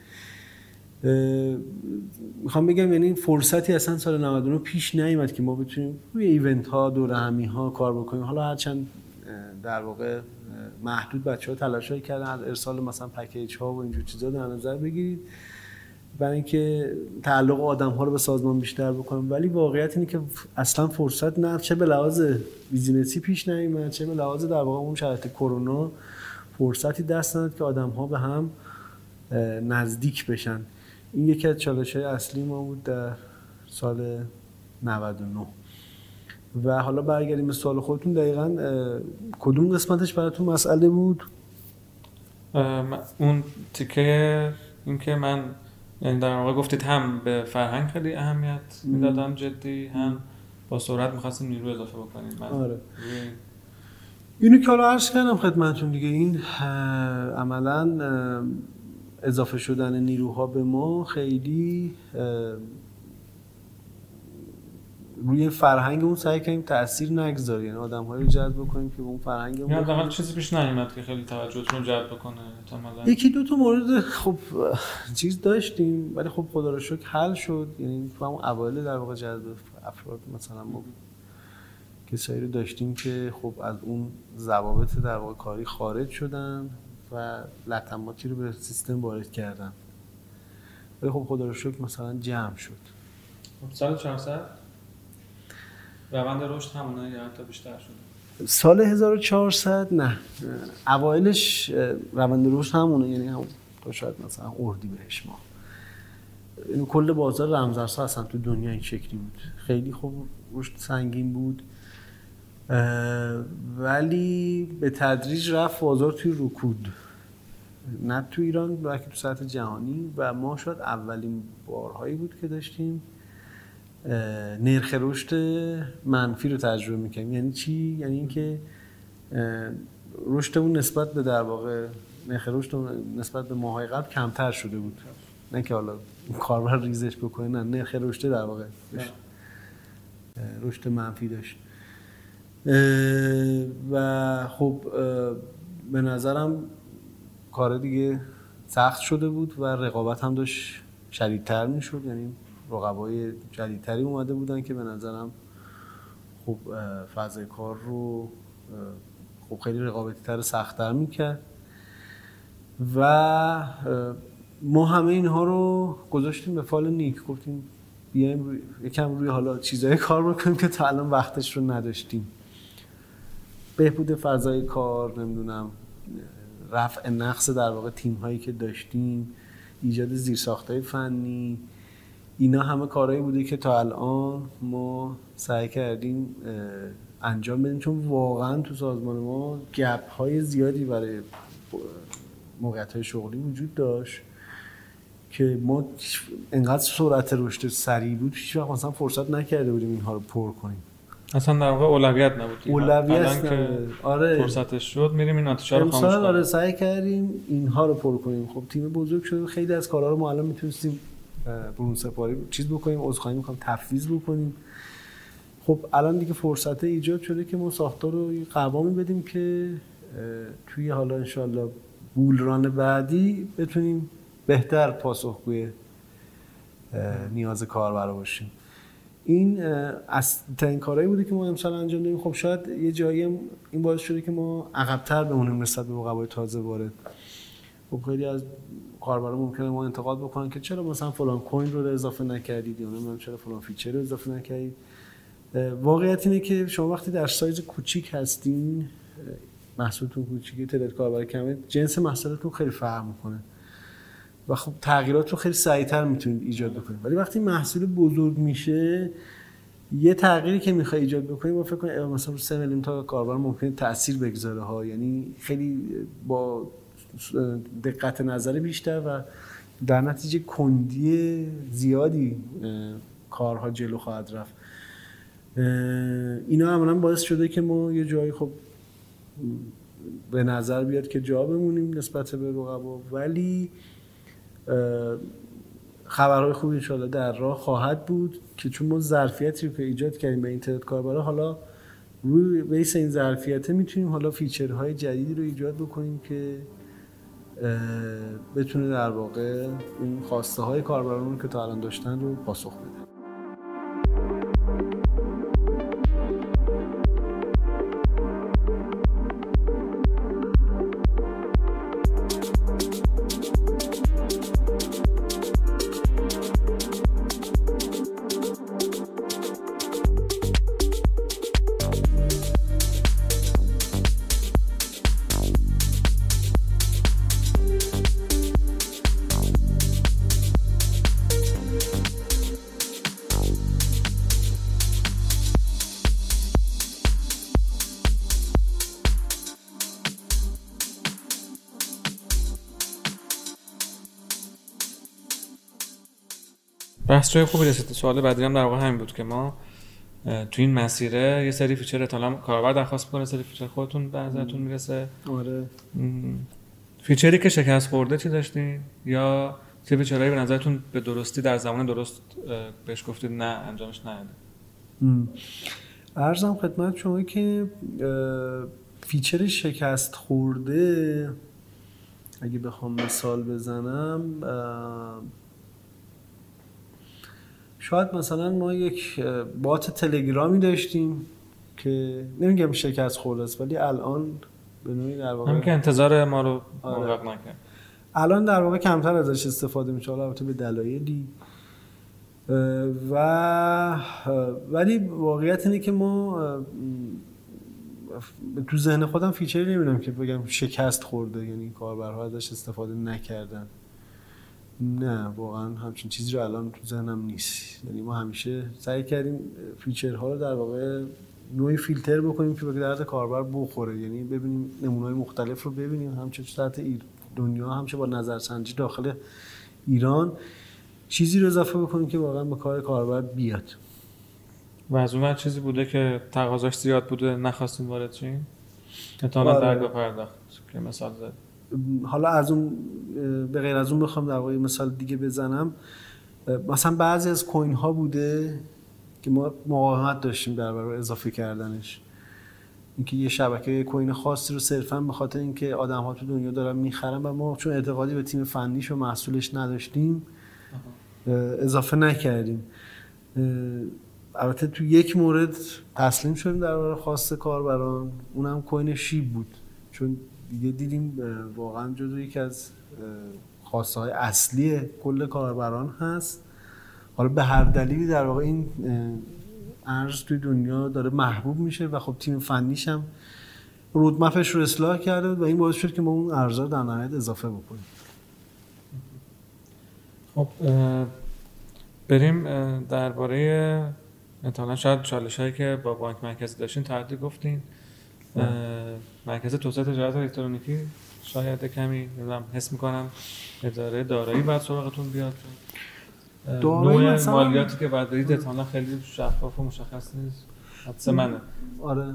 می‌خوام بگم یعنی فرصتی اصلا سال 99 پیش نیومد که ما بتونیم روی event ها دور همی ها کار بکنیم. حالا هرچند در واقع محدود بچه ها تلاش کردن از ارسال مثلا پکیج ها و اینجور چیزا در نظر بگیرید. برای اینکه تعلق آدم ها رو به سازمان بیشتر بکنم. ولی واقعیت اینه که اصلا فرصت نه چه به لحاظ بیزینسی پیش نیومد چه به لحاظ در واقع اون شرایط کرونا. فرصتی دست نداد که آدم ها به هم نزدیک بشن. این یکی از چالش های اصلی ما بود در سال 99 و حالا برگردیم به سوال خودتون. دقیقا کدوم قسمتش براتون مسئله بود؟ اون تیکه این که من یعنی در واقع گفتید هم به فرهنگ خیلی اهمیت می‌دادم جدی هم با سرعت می‌خواستیم نیرو اضافه بکنیم. من آره. اینو که حالا عرض کردم خدمتون دیگه این عملا اضافه شدن نیروها به ما خیلی روی فرهنگ اون سعی کنیم تاثیر نگذاره. یعنی آدم رو جذب کنیم که به اون فرهنگ اون یعنی بخورن. حداقل چیزی پیش نیومد که خیلی توجهتون جلب بکنه یکی دو تا مورد خب چیز داشتیم ولی خب خدا رو شکر حل شد. یعنی تو همون اوایل در واقع جذب افراد مثلا ما کسایی رو داشتیم که خب از اون ضوابط در واقع کاری خارج شدن و لطماتی رو به سیستم وارد کردن. ولی خب خدا رو شکر مثلا جمع شد. سال 400 روند رشد همونه یا حتی بیشتر شده سال 1400 نه. اوایلش روند رشد همونه یعنی هم شاید مثلا اردی بهش ما. کل بازار رمزارزها اصلا تو دنیا این شکلی بود. خیلی خوب رشد سنگین بود. ولی به تدریج رفت بازار توی رکود. نه تو ایران بلکه تو سطح جهانی. و ما شاید اولین بارهایی بود که داشتیم نرخ رشد منفی رو تجربه می‌کنیم یعنی چی؟ یعنی اینکه رشدمون نسبت به در واقع نرخ رشد نسبت به ماهای قبل کمتر شده بود. نه که حالا کاربر ریزش بکنه نه نرخ رشد در واقع رشد منفی داشت. و خب به نظرم کار دیگه سخت شده بود و رقابت هم داشت شدیدتر می‌شد. یعنی رقبای جدیدتری اومده بودن که به نظرم خب فضای کار رو خب خیلی رقابتی تر سختتر می‌کرد. و ما همه اینها رو گذاشتیم به فال نیک. گفتیم بیایم روی یکم روی حالا چیزای کار بکنیم که تا الان وقتش رو نداشتیم. بهبود فضای کار نمی‌دونم رفع نقص در واقع تیم هایی که داشتیم ایجاد زیرساختهای فنی اینا همه کارهایی بوده که تا الان ما سعی کردیم انجام بدیم. چون واقعا تو سازمان ما گپ های زیادی برای موقعیت های شغلی وجود داشت که ما انقدر سرعت رشد سریع بود هیچ مثلا فرصت نکرده بودیم اینها رو پر کنیم. اصلا در واقع اولویت نبود. اولویت که. آره. فرصتش شد میریم این آتیشا رو خاموش آره کنیم. سعی کردیم اینها رو پر کنیم. خب تیم بزرگ شده. خیلی از کارها رو ما الان می‌تونستیم برون سپاری چیز بکنیم عذرخواهی می‌کنم تفویض بکنیم. خب الان دیگه فرصت ایجاد شده که ما ساختار رو قوامی بدیم که توی حالا انشالله بولران بعدی بتونیم بهتر پاسخگوی نیاز کاربر باشیم. این از ترین کارهایی بوده که ما امسال انجام دادیم. خب شاید یه جایی این باعث شده که ما عقبتر بمونیم نسبت به رقبای تازه وارد. خب خیلی از کاربرا ممکنه ما انتقاد بکنن که چرا مثلا فلان coin رو اضافه نکردید یا نمی‌دونم چرا فلان feature رو اضافه نکردید. واقعیت اینه که شما وقتی در سایز کوچیک هستین محصولتون کوچیکه تعداد کاربر کمه جنس محصولتون خیلی فرق می‌کنه. و خب تغییرات رو خیلی سریعتر می‌تونید ایجاد بکنید. ولی وقتی محصول بزرگ میشه یه تغییری که می‌خوای ایجاد بکنی با فکر کنید مثلا رو 3 میلیون تا کاربر ممکنه تاثیر بگذاره ها. یعنی خیلی با دقت نظر بیشتر و در نتیجه کندی زیادی کارها جلو خواهد رفت. اینا عملا باعث شده که ما یه جایی خب به نظر بیاد که جا بمونیم نسبت به رقبا. ولی خبرهای خوبی انشاءالله در راه خواهد بود که چون ما ظرفیتی رو ایجاد کردیم به این تعداد کاربرا حالا روی بیس این ظرفیت می‌تونیم حالا فیچرهای جدیدی رو ایجاد بکنیم که بتونه در واقع اون خواسته های کاربران که تا الان داشتن رو پاسخ بده. بحث جای خوبی رسید. سوال بعدی هم در واقع همین بود که ما تو این مسیره یه سری feature احتمالاً کاربر درخواست می‌کنه سری فیچر خودتون به نظرتون می‌رسه. آره. feature ی که شکست خورده چی داشتین یا چه feature هایی به نظرتون به درستی در زمان درست بهش گفتید نه انجامش ندید. عرضم خدمت شما که feature شکست خورده اگه بخوام مثال بزنم شاید مثلا ما یک بات تلگرامی داشتیم که نمیگم شکست خورده است ولی الان به نوعی در واقع همین که انتظار ما رو آره. موفق نکرد. الان در واقع کمتر ازش استفاده میشه حالا البته به دلایلی. و ولی واقعیت اینه که ما تو ذهن خودم feature ی نمی‌دونم که بگم شکست خورده یعنی کاربرها ازش استفاده نکردن. نه واقعا همچین چیزی رو الان تو ذهنم نیست. یعنی ما همیشه سعی کردیم feature ها رو در واقع نوعی فیلتر بکنیم که به درد کاربر بخوره. یعنی ببینیم نمونه‌های مختلف رو ببینیم هم چه تو سطح دنیا هم چه با نظرسنجی داخل ایران چیزی رو اضافه بکنیم که واقعا به کار کاربر بیاد. و از اون چیزی بوده که تقاضاش زیاد بوده نخواستین وارد چین احتمالاً آره. درگاه پرداخت. که مثال زد. حالا از اون به غیر از اون بخوام در واقع یه مثال دیگه بزنم. مثلا بعضی از کوین ها بوده که ما مقاومت داشتیم در برابر اضافه کردنش. اینکه یه شبکه کوین خاصی رو صرفا به خاطر اینکه آدم ها تو دنیا دارن می‌خرن و ما چون اعتقادی به تیم فنیش و محصولش نداشتیم اضافه نکردیم. البته تو یک مورد تسلیم شدیم در برابر خواست کاربران اونم کوین شیب بود. چون دیگه دیدیم واقعا جزو یکی از خواسته های اصلی کل کاربران هست. حالا به هر دلیلی در واقع این ارز توی دنیا داره محبوب میشه و خب تیم فنیش هم رودمپش رو اصلاح کرده و این باعث شد که ما اون ارزها در نهایت اضافه بکنیم. خب بریم درباره احتمالا شاید چالش هایی که با بانک مرکزی داشتین تعدی گفتین. مرکز توسعه تجارت الکترونیکی شاید کمی نمی‌دونم حس می‌کنم اداره دارایی باید سراغتون بیاد. نوع مثلا- مالیاتی که باید بدید احتمالا خیلی شفاف و مشخص نیست. حدس منه. آره.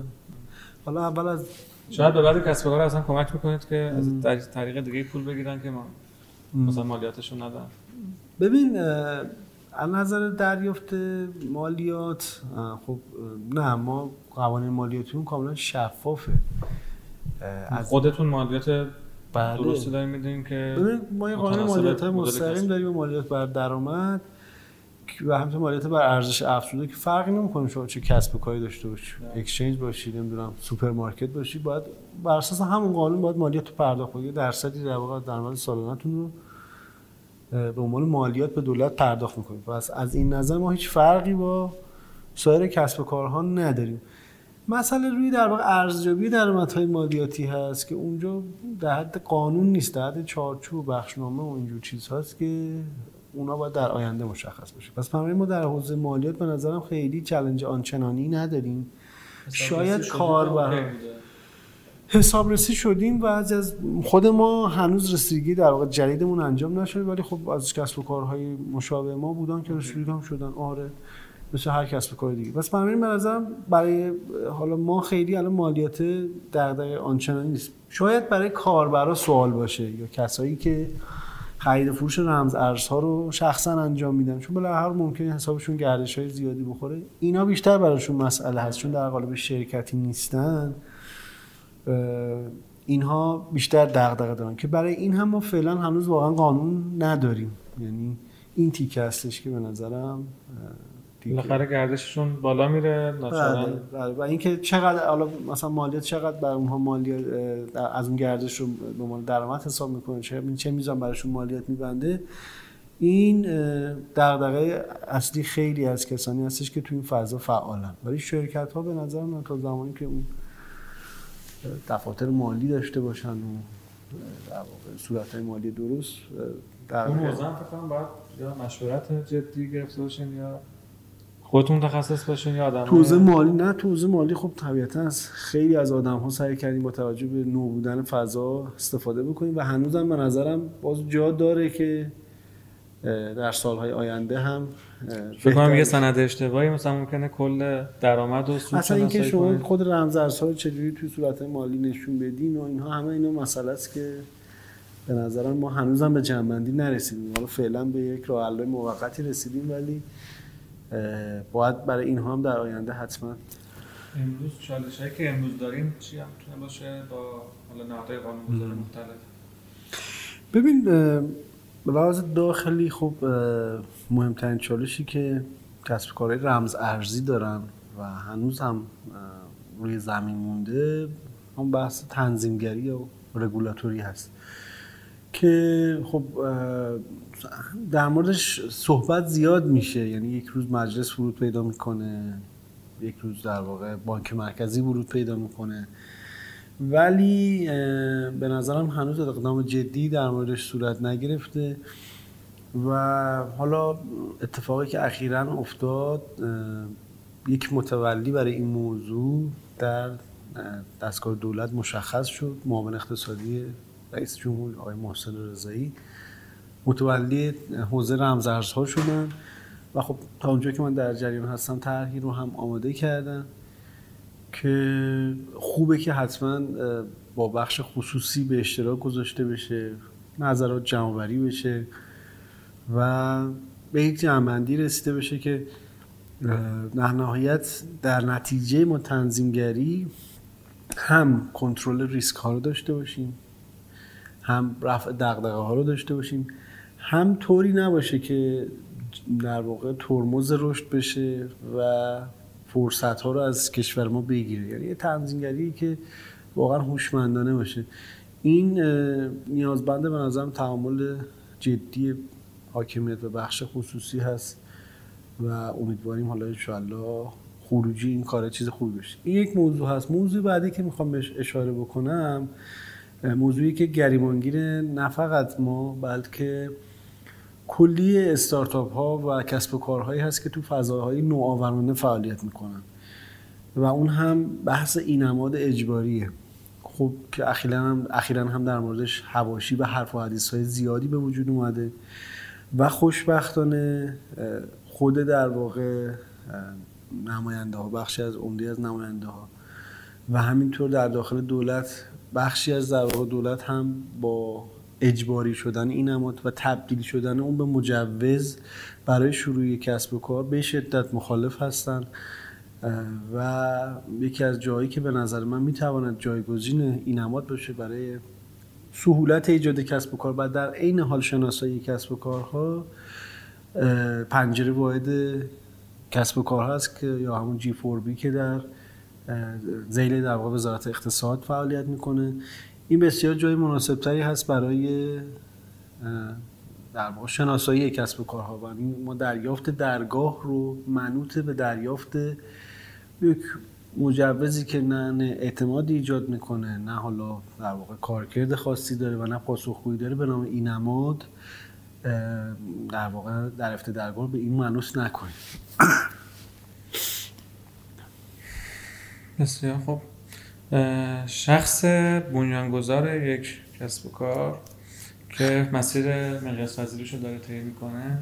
حالا اول از شاید به بعد کسب کار اصلا کمک می‌کنید که از طریق دیگه پول بگیرن که ما مثلا مالیاتشون ندن. ببین از نظر دریافت مالیات خب نه ما قوانین مالیاتیمون کاملا شفافه. از خودتون مالیات بله. درستی داریم می‌دونیم که ببین ما یه قانون مالیات های مستقیم. داریم مالیات بر درآمد و همینطور مالیات بر ارزش افزوده که فرقی نمی‌کنه شما چه کسب و کاری داشته باشی. exchange باشی نمی‌دونم سوپرمارکت باشی باید بر اساس همون قانون باید مالیات رو پرداخت کنی. درصدی در واقع درآمد سالانه‌تون رو به عنوان مالیات به دولت پرداخت می‌کنید پس از این نظر ما هیچ فرقی با سایر کسب و کارها نداریم. مسئله روی در واقع ارزیابی درآمدهای مالیاتی هست که اونجا در حد قانون نیست در حد چارچوب بخشنامه و اینجور چیزهاست که اونا باید در آینده مشخص بشه. پس ما در حوزه مالیات به نظرم خیلی چلنج آنچنانی نداریم. شاید کاربر حسابرسی شدیم و از از خود ما هنوز رسیدگی در واقع جدیدمون انجام نشده ولی خب از کسب و کارهای مشابه ما بودن که رسیدگی هم شدن. آره. مثل هر کسب و کار دیگه. پس بنابراین به نظرم برای حالا ما خیلی الان مالیات دغدغه آنچنانی نیست. شاید برای کاربرا سوال باشه یا کسایی که خرید فروش رمز ارزها رو شخصا انجام میدن. چون بالاخره هر ممکنه حسابشون گردش های زیادی بخوره. اینا بیشتر براشون مسئله هست. چون در قالب شرکتی نیستن اینها بیشتر دغدغه دارن. که برای این هم ما فعلا هنوز واقعا قانون نداریم. یعنی این تیکه هستش که به نظرم بالاخره گردششون بالا میره ناچارن. بله بله. و اینکه چقدر حالا مثلا مالیات چقدر بر اونها مالیات از اون گردش رو به عنوان درآمد حساب می‌کنه؟ چه چه میزان براشون مالیات میبنده؟ این دغدغه اصلی خیلی از کسانی هستش که تو این فضا فعالن. ولی شرکت ها به نظر من تا زمانی که اون دفاتر مالی داشته باشن و در واقع صورت مالی درست در اون موضوع فکر کنم باید یا مشورت جدی گرفته باشین یا خودتون متخصص باشین یا آدم توزیع مالی نه توزیع مالی خب طبیعتا از خیلی از آدم ها سعی کردیم با توجه به نو بودن فضا استفاده بکنیم و هنوزم به نظرم باز جا داره که در سالهای آینده هم فکر کنم یه. سند اشتباهی مثلا ممکنه کل درآمد و سود اصلا اینکه شما. خود رمزارزها چجوری توی صورت مالی نشون بدین و اینها همه اینا مسئله است که به نظرم ما هنوزم به جنبندی نرسیدیم حالا فعلا به یک راه حل موقتی رسیدیم ولی باید برای اینها هم در آینده حتما. امروز چالش هایی که امروز داریم چی هم می‌تونه باشه؟ با حالا نهادهای قانونگذار مختلف. ببین به لحاظ داخلی خب مهمترین چالشی که کسب کارهای رمز ارزی دارن و هنوز هم روی زمین مونده هم بحث تنظیمگری و رگولاتوری هست. که خب در موردش صحبت زیاد میشه. یعنی یک روز مجلس ورود پیدا می‌کنه یک روز در واقع بانک مرکزی ورود پیدا می‌کنه. ولی به نظرم هنوز اقدام جدی در موردش صورت نگرفته و حالا اتفاقی که اخیرا افتاد یک متولی برای این موضوع در اه، دستگاه دولت مشخص شد معاون اقتصادی رئیس جمهور آقای محسن رضایی. متولی حوزه رمزارزها شدن و خب تا اونجا که من در جریان هستم طرحی رو هم آماده کردن که خوبه که حتما با بخش خصوصی به اشتراک گذاشته بشه نظرات جمع‌آوری بشه و به یک جمعبندی رسیده بشه که در نهایت در نتیجه ما تنظیمگری هم کنترل ریسک ها رو داشته باشیم. هم رفع دقدقه ها رو داشته باشیم هم طوری نباشه که در واقع ترمز رشد بشه و فرصت ها رو از کشور ما بگیره. یعنی یه تنظیمگری که واقعا هوشمندانه باشه. این نیازبند به نظرم تعامل جدی حاکمیت و بخش خصوصی هست و امیدواریم حالا انشاءالله خروجی این کار چیز خوبی بشه. این یک موضوع هست. موضوع بعدی که می‌خوام بهش اشاره بکنم موضوعی که گریمانگیر نه فقط ما بلکه کلی استارتاپ ها و کسب و کارهایی هست که تو فضاهای نوآورانه فعالیت می‌کنن. و اون هم بحث اینماد اجباریه. خب که اخیرا هم, اخیراً هم در موردش هواشی و حرف و حدیث های زیادی به وجود اومده و خوشبختانه خود در واقع نماینده ها بخشی از عمده از نماینده ها و همینطور در داخل دولت بخشی از در دولت هم با اجباری شدن این نماد و تبدیل شدن اون به مجوز برای شروع کسب و کار به شدت مخالف هستن و یکی از جایی که به نظر من می‌تواند جایگزین این نماد باشه برای سهولت ایجاد کسب و کار و در عین حال شناسایی کسب و کارها پنجره واحد کسب و کار هست که یا همون جی فور بی که در زیل در واقع وزارت اقتصاد فعالیت می‌کنه. این بسیار جای مناسب تری هست برای در واقع شناسایی کسب و کارها. و ما دریافت درگاه رو منوط به دریافت یک مجوزی که نه اعتماد ایجاد می‌کنه نه حالا در واقع کارکرد خاصی داره و نه پاسخگویی داره به نام اینماد در واقع در درگاه به این منوس نکنیم. بسیار خب شخص بنیانگذار یک کسب و کار که مسیر مقیاس پذیریش رو داره طی می‌کنه.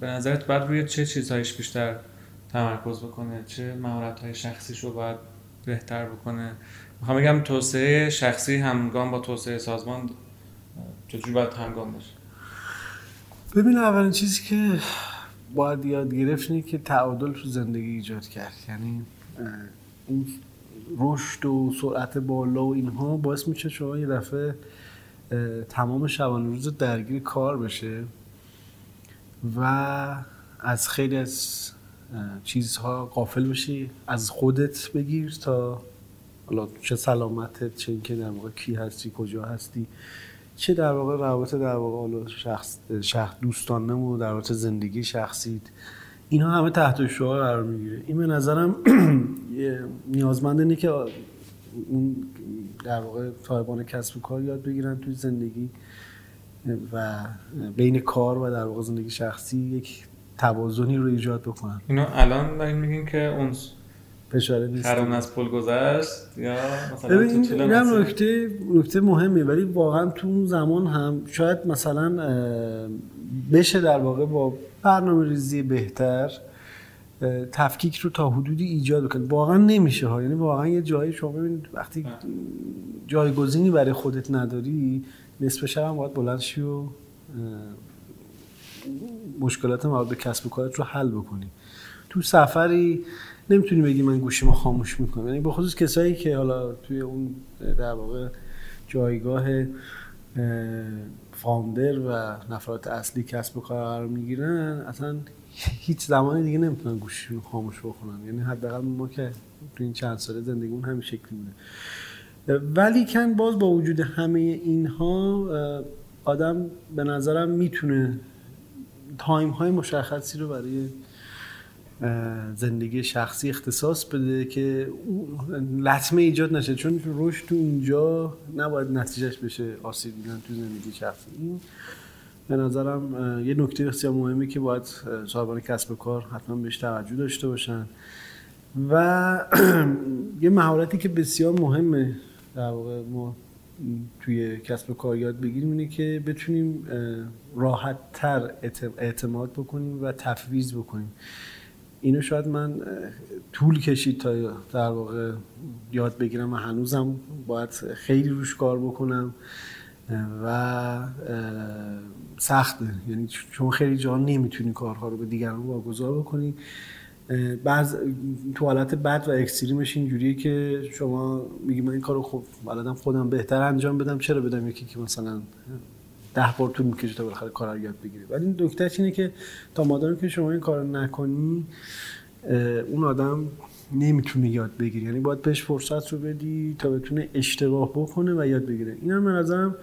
به نظرت باید روی چه چیزهایش بیشتر تمرکز بکنه؟ چه مهارت های شخصیش رو باید بهتر بکنه؟ می‌خوام بگم توسعه شخصی همگام با توسعه سازمان چجوری باید همگام باشه؟ ببین اولین چیزی که باید یاد گرفت اینه که تعادل تو زندگی ایجاد کرد. یعنی این رشد و سرعت بالا و اینها باعث میشه شما یه دفعه تمام شبانه روز درگیر کار بشه و از خیلی از چیزها قافل بشی از خودت بگیر تا حالا چه سلامتت چه اینکه در واقع کی هستی کجا هستی چه در واقع روابط در واقع شخص شخص دوستانه و در واقع زندگی شخصیت. اینها همه تحت شعار قرار می‌گیره. این به نظرم نیازمند اینه که اون در واقع صاحبان کسب و کار یاد بگیرن توی زندگی و بین کار و در واقع زندگی شخصی یک توازنی رو ایجاد بکنن. اینو الان دارین میگین که اون فشار نیست. از پل گذشت یا مثلا این هم نکته نکته مهمه ولی واقعا تو اون زمان هم شاید مثلا بشه در واقع با برنامه ریزی بهتر تفکیک رو تا حدودی ایجاد کنید واقعا نمیشه ها. یعنی واقعا یه جایی شما ببینید وقتی جایگزینی برای خودت نداری نصف شب هم باید بلند شی و مشکلات مربوط به کسب و کارت رو حل بکنی. تو سفری نمی‌تونی بگی من گوشیمو خاموش می‌کنم. یعنی به خصوص کسایی که حالا توی اون در واقع جایگاه فاوندر و نفرات اصلی کسب و کار قرار می‌گیرن اصلا هیچ زمانی دیگه نمی‌تونن گوشیشون خاموش بکنن یعنی حداقل ما که تو این چند ساله زندگیمون همین شکلی بوده. ولی کن باز با وجود همه اینها آدم به نظرم می‌تونه تایم های مشخصی رو برای زندگی شخصی اختصاص بده که لطمه ایجاد نشه. چون رشد تو اینجا نباید نتیجهش بشه آسیب دیدن تو زندگی شخصی. این به نظرم یه نکته بسیار مهمی که باید صاحبان کسب و کار حتما بهش توجه داشته باشن. و یه مهارتی که بسیار مهمه در واقع ما توی کسب و کار یاد بگیریم اینه که بتونیم راحت تر اعتماد بکنیم و تفویض بکنیم. اینو شاید من طول کشید تا در واقع یاد بگیرم و هنوزم باید خیلی روش کار بکنم و سخته. یعنی شما خیلی جا نمی‌تونی کارها رو به دیگران واگذار بکنی. بعض تو حالت بد و اکستریمش اینجوریه که شما میگی من این کارو خب بلدم خودم بهتر انجام بدم چرا بدم یکی که مثلا ده بار طول می‌کشه تا بالاخره کار یاد بگیری. ولی نکتهش اینه که تا مادامی که شما این کار نکنی اون آدم نمی‌تونه یاد بگیره. یعنی باید بهش فرصت رو بدی تا بتونه اشتباه بکنه و یاد بگیره. این هم به نظرم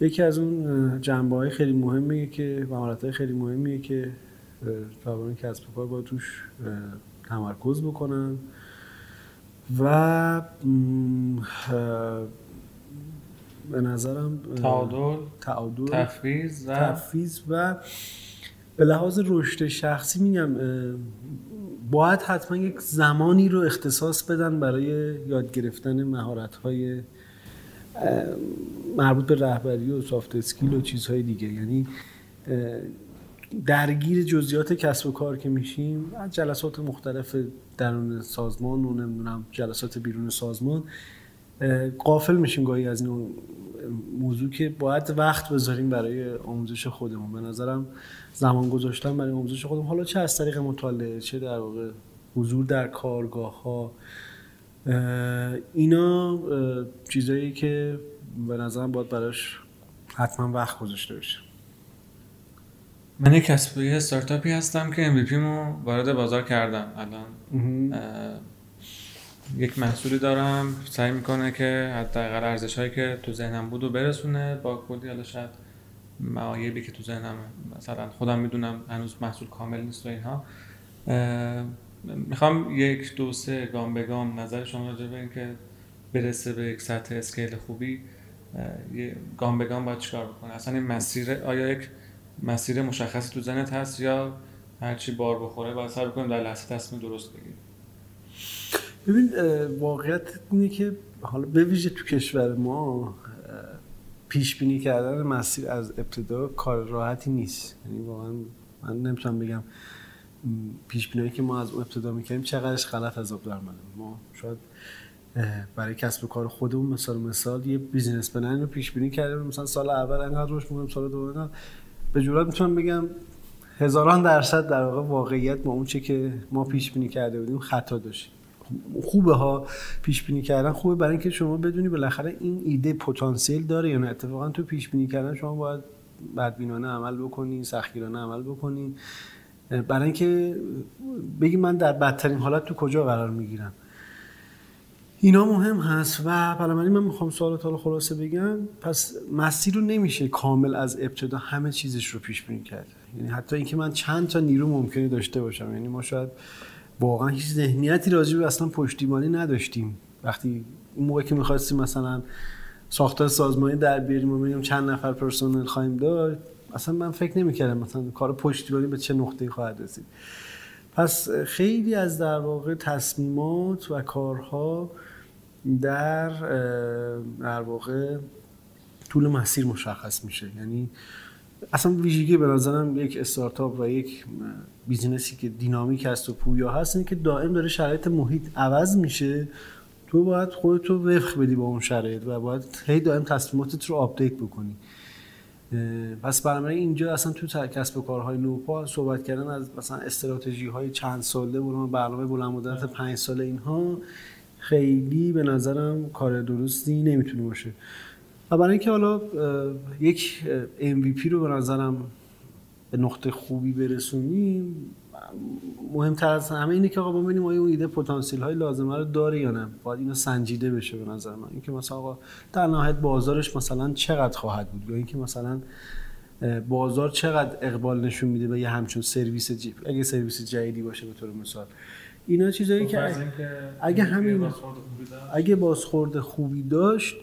یکی از اون جنبه های خیلی مهمیه که مهارت های خیلی مهمیه که جوانان کسب کار باید توش تمرکز بکنن. و به نظرم تعادل تعادل تفویض و تفویض و به لحاظ رشد شخصی میگم باید حتما یک زمانی رو اختصاص بدن برای یاد گرفتن مهارت های مربوط به رهبری و سافت اسکیل و چیزهای دیگه. یعنی درگیر جزئیات کسب و کار که میشیم از جلسات مختلف درون سازمان و نمی‌دونم جلسات بیرون سازمان اه، غافل میشیم گاهی از این موضوع که باید وقت بذاریم برای آموزش خودمون. به نظرم زمان گذاشتن برای آموزش خودمون. حالا چه از طریق مطالعه چه در واقع حضور در کارگاه ها اینا چیزایی که به نظرم باید براش حتما وقت گذاشته بشه. من یک کسب استارتاپی هستم که MVP مو وارد بازار کردم الان. یک محصولی دارم سعی می‌کنه که حداقل ارزش هایی که تو ذهنم بود و برسونه با کلی حالا شاید معایبی که تو ذهنم مثلا خودم می‌دونم هنوز محصول کامل نیست و اینها. می‌خوام یک دو سه گام به گام نظر شما راجع به اینکه برسه به یک سطح اسکیل خوبی یه گام به گام باید چیکار بکنه؟ اصلا این مسیر آیا یک مسیر مشخصی تو ذهنت هست یا هرچی بار بخوره باید سعی بکنیم در لحظه تصمیم درست بگیریم؟ ببین واقعیت اینه که حالا به ویژه تو کشور ما پیش بینی کردن مسیر از ابتدا کار راحتی نیست. یعنی واقعا من نمی‌تونم بگم پیش بینایی که ما از ابتدا می‌کنیم چقدرش غلط از آب در. ما شاید برای کسب و کار خودمون مثال مثال یه بیزینس پلن رو پیش بینی کردیم. مثلا سال اول انقدر رشد می‌کنیم سال دوم به جرات می‌تونم بگم هزاران درصد در واقع واقعیت ما اون چه که ما پیش بینی کرده بودیم خطا داشتیم. خوبه ها پیش بینی کردن خوبه برای اینکه شما بدونی بالاخره این ایده پتانسیل داره یا نه. اتفاقا تو پیش بینی کردن شما باید بدبینانه عمل بکنی سختگیرانه عمل بکنی. برای اینکه بگی من در بدترین حالت تو کجا قرار می‌گیرم. اینا مهم هست و بنابراین من می‌خوام سوالات حالا خلاصه بگم. پس مسیر رو نمیشه کامل از ابتدا همه چیزش رو پیش بینی کرد. یعنی حتی اینکه من چند تا نیرو ممکنه داشته باشم. یعنی ما شاید واقعا هیچ ذهنیتی راجع به اصلا پشتیبانی نداشتیم. وقتی اون موقع که می‌خواستیم مثلا ساختار سازمانی در بیاریم و بگیم چند نفر پرسنل خواهیم داشت اصلا من فکر نمی‌کردم مثلا کار پشتیبانی به چه نقطه‌ای خواهد رسید. پس خیلی از در واقع تصمیمات و کارها در در واقع طول مسیر مشخص میشه. یعنی اصلا ویژگی به نظرم یک استارتاپ و یک business ی که دینامیک هست و پویا هست اینه که دائم داره شرایط محیط عوض میشه. تو باید خودت رو وفق بدی با اون شرایط و باید هی دائم تصمیماتت رو update بکنی. پس بنابراین اینجا اصلا تو کسب کارهای نوپا صحبت کردن از مثلا استراتژی های چند ساله برنامه برنامه بلند مدت پنج ساله اینها خیلی به نظرم کار درستی نمی‌تونه باشه. و برای اینکه حالا یک MVP رو به نظرم به نقطه خوبی برسونیم مهمتر از همه اینه که آقا ببینیم آیا اون ایده پتانسیل های لازمه رو داره یا نه. باید اینو سنجیده بشه به نظر من. اینکه مثلا آقا در نهایت بازارش مثلا چقدر خواهد بود؟ یا اینکه مثلا بازار چقدر اقبال نشون میده به یه همچون سرویس جی... اگه سرویس جدیدی باشه به طور مثال. اینا چیزایی که اگه همین اگه بازخورد خوبی داشت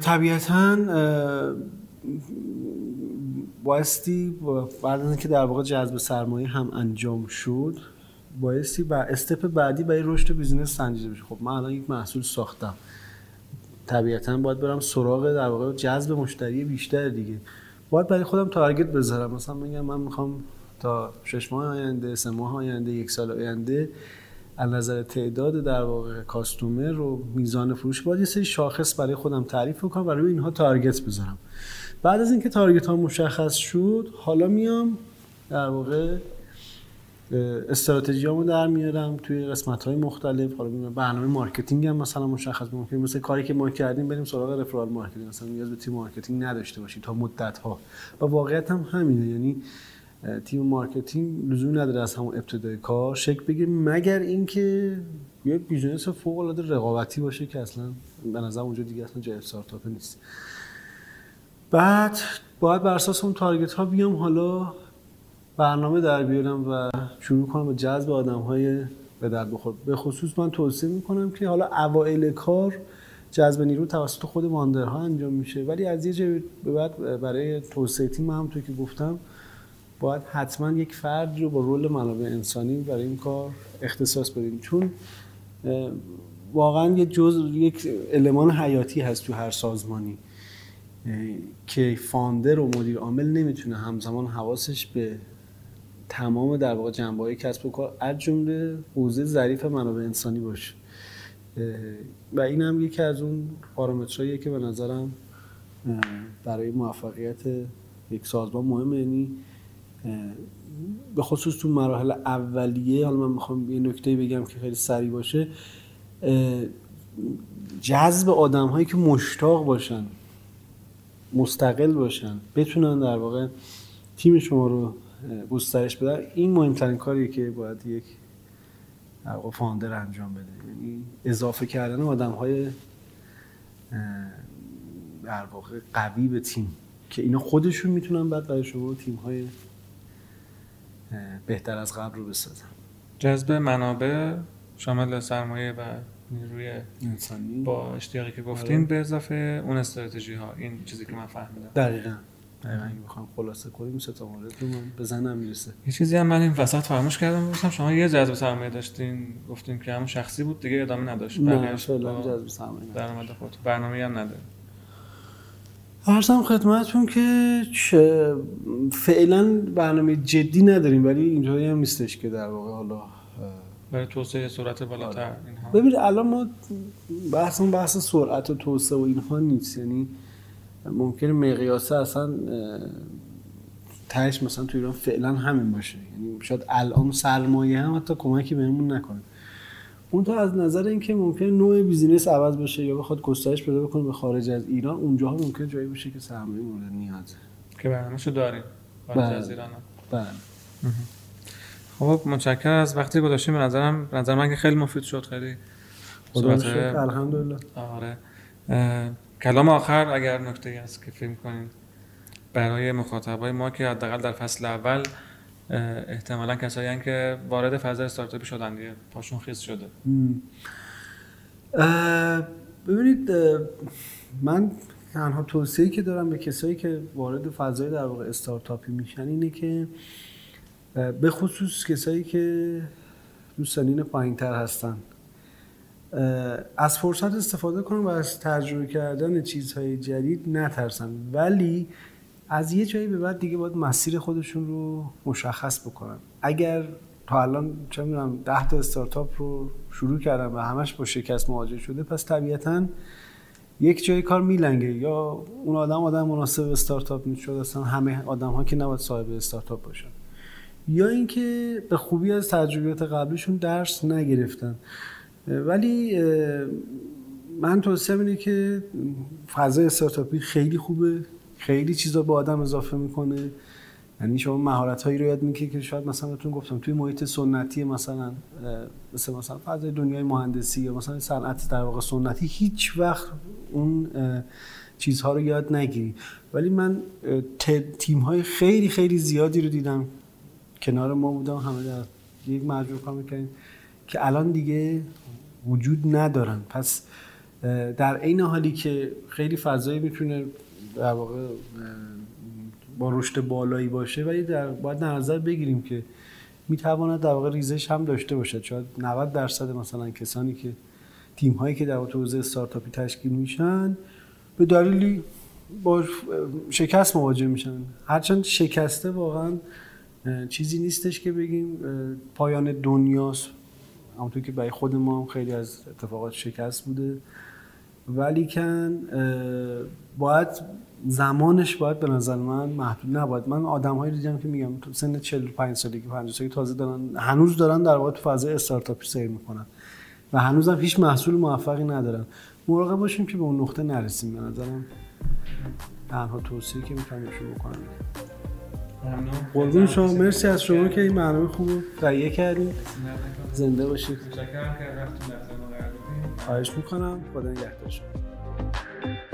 طبیعتا بایستی بعد اینکه در واقع جذب سرمایه هم انجام شد بایستی و استپ بعدی برای رشد بیزینس سنجیده بشه. خب من الان یک محصول ساختم. طبیعتا باید برم سراغ در واقع جذب مشتری بیشتر دیگه. باید برای خودم target بذارم. مثلا میگم من می‌خوام تا شش ماه آینده سه ماه آینده یک سال آینده از نظر تعداد در واقع customer و میزان فروش باید یه سری شاخص برای خودم تعریف کنم برای اینها target بذارم. بعد از اینکه target ها مشخص شد حالا میام در واقع استراتژیامو در میارم توی قسمت های مختلف. حالا برنامه marketing هم مثلا مشخص ممکن مثل کاری که ما کردیم بریم سراغ referral marketing. مثلا نیاز به تیم marketing نداشته باشیم تا مدت ها و واقعیت هم همینه. یعنی تیم marketing لزومی نداره از همون ابتدای کار شکل بگیره مگر اینکه یه business فوق العاده رقابتی باشه که اصلا به نظر اونجا دیگه اصلا جای استارتاپ نیست. بعد باید بر اساس اون target ها بیام حالا برنامه در بیارم و شروع کنم به جذب آدم های به درد بخور. به خصوص من توصیه می‌کنم که حالا اوائل کار جذب نیرو توسط خود واندرها انجام میشه. ولی از یه جای به بعد برای توسعه تیم هم تو که گفتم باید حتما یک فرد رو با رول منابع انسانی برای این کار اختصاص بدیم. چون واقعا یه جز یک المان حیاتی هست تو هر سازمانی که فاندر و مدیر عامل نمی‌تونه همزمان حواسش به تمام در واقع جنبه های کسب و کار از جمله حوزه ظریف منابع انسانی باشه. و این هم یکی از اون پارامترهاییه که به نظرم برای موفقیت یک سازمان مهمه یعنی به خصوص تو مراحل اولیه حالا من می‌خوام یه نکته بگم که خیلی سریع باشه. جذب آدم هایی که مشتاق باشن مستقل باشن بتونن در واقع تیم شما رو گسترش بدن. این مهمترین کاریه که باید یک در فاندر انجام بده. یعنی اضافه کردن آدم های در واقع قوی به تیم. که اینا خودشون می‌تونن بعد برای شما تیم های بهتر از قبل رو بسازن جذب منابع شامل سرمایه و نیروی انسانی. با اشتیاقی که گفتین به اضافه اون استراتژی ها این چیزی که من فهمیدم. دقیقا. دقیقا اگه بخوام خلاصه کنیم سه تا مورد رو من بزنم می‌رسه. یه چیزی هم من این وسط فراموش کردم گفتم شما یه جذب سرمایه داشتین گفتین که همون شخصی بود دیگه ادامه نداشت. نه فعلا با جذب سرمایه. درآمد خود برنامه هم نداره. عرضم خدمتتون که چه- فعلا برنامه جدی نداریم ولی اینجوری هم نیستش که در واقع حالا برای توسعه سرعت بالاتر اینها. ببینید الان ما بحثمون بحث سرعت و توسعه و اینها نیست. یعنی ممکنه مقیاسه اصلا تهش مثلا تو ایران فعلا همین باشه. یعنی شاید الان سرمایه هم حتی کمکی بهمون نکنه. اون تا از نظر اینکه ممکن نوع بیزینس عوض بشه یا بخواد گسترش پیدا بکنه به خارج از ایران اونجاها ممکن جایی باشه که سرمایه مورد نیازه که برنامه‌شو داریم. خارج بله. از ایران هم. بله. خب متشکرم. از وقتی گذاشتیم به نظرم به نظر من که خیلی مفید شد. خیلی صحبت- الحمدلله. آره. کلام آخر اگر نکته ای هست که فکر کنید برای مخاطبای ما که حداقل در فصل اول احتمالا کسایی که وارد فضای استارتاپی شدن دیگه. پاشون خیز شده. ببینید من تنها توصیه‌ای که دارم به کسایی که وارد فضای در واقع استارتاپی میشن اینه که به خصوص کسایی که تو سنین پایینتر هستن از فرصت استفاده کنن و از تجربه کردن چیزهای جدید نترسن. ولی از یه جایی به بعد دیگه باید مسیر خودشون رو مشخص بکنن. اگر تا الان چه می‌دونم 10 تا استارتاپ رو شروع کردن و همش با شکست مواجه شده پس طبیعتا یک جای کار میلنگه. یا اون آدم آدم مناسب استارتاپ نیست شده اصلا همه آدم ها که نباید صاحب استارتاپ باشن. یا اینکه به خوبی از تجربیات قبلیشون درس نگرفتن. ولی من توصیه اینه که فضای استارتاپی خیلی خوبه. خیلی چیزا به آدم اضافه می‌کنه. یعنی شما مهارت هایی رو یاد می‌گیری که شاید مثلا بهتون گفتم توی محیط سنتی مثلا مثل مثلا فضای دنیای مهندسی یا مثلا صنعت در واقع سنتی هیچ وقت اون چیزها رو یاد نگیری. ولی من تیم های خیلی خیلی زیادی رو دیدم. کنار ما بودم همه در یک مجموعه کار می‌کنیم که الان دیگه وجود ندارن. پس در عین حالی که خیلی فضایی می‌تونه در واقع با رشد بالایی باشه ولی در باید در نظر بگیریم که می‌تواند در واقع ریزش هم داشته باشد. شاید 90 درصد مثلا کسانی که تیم هایی که در واقع حوزه استارتاپی تشکیل میشن به دلیلی با شکست مواجه میشن. هرچند شکسته واقعا چیزی نیستش که بگیم پایان دنیاست. همونطور که برای خود ما هم خیلی از اتفاقات شکست بوده. ولی کن باید زمانش باید به نظر من محدود نباید. من آدم هایی دیدم که میگم تو سن 45 سالگی 50 سالگی تازه دارن هنوز دارن در واقع تو فضای استارتاپی سیر می‌کنن و هنوز هم هیچ محصول موفقی ندارن. مراقب باشیم که به اون نقطه نرسیم. به نظرم تنها توصیه که می‌تونم بهشون بکنم قربون شما. مرسی. از شما که این برنامه خوب رو تهیه کردید. زنده باشید. متشکرم که خواهش می‌کنم. خدا نگهدار شما.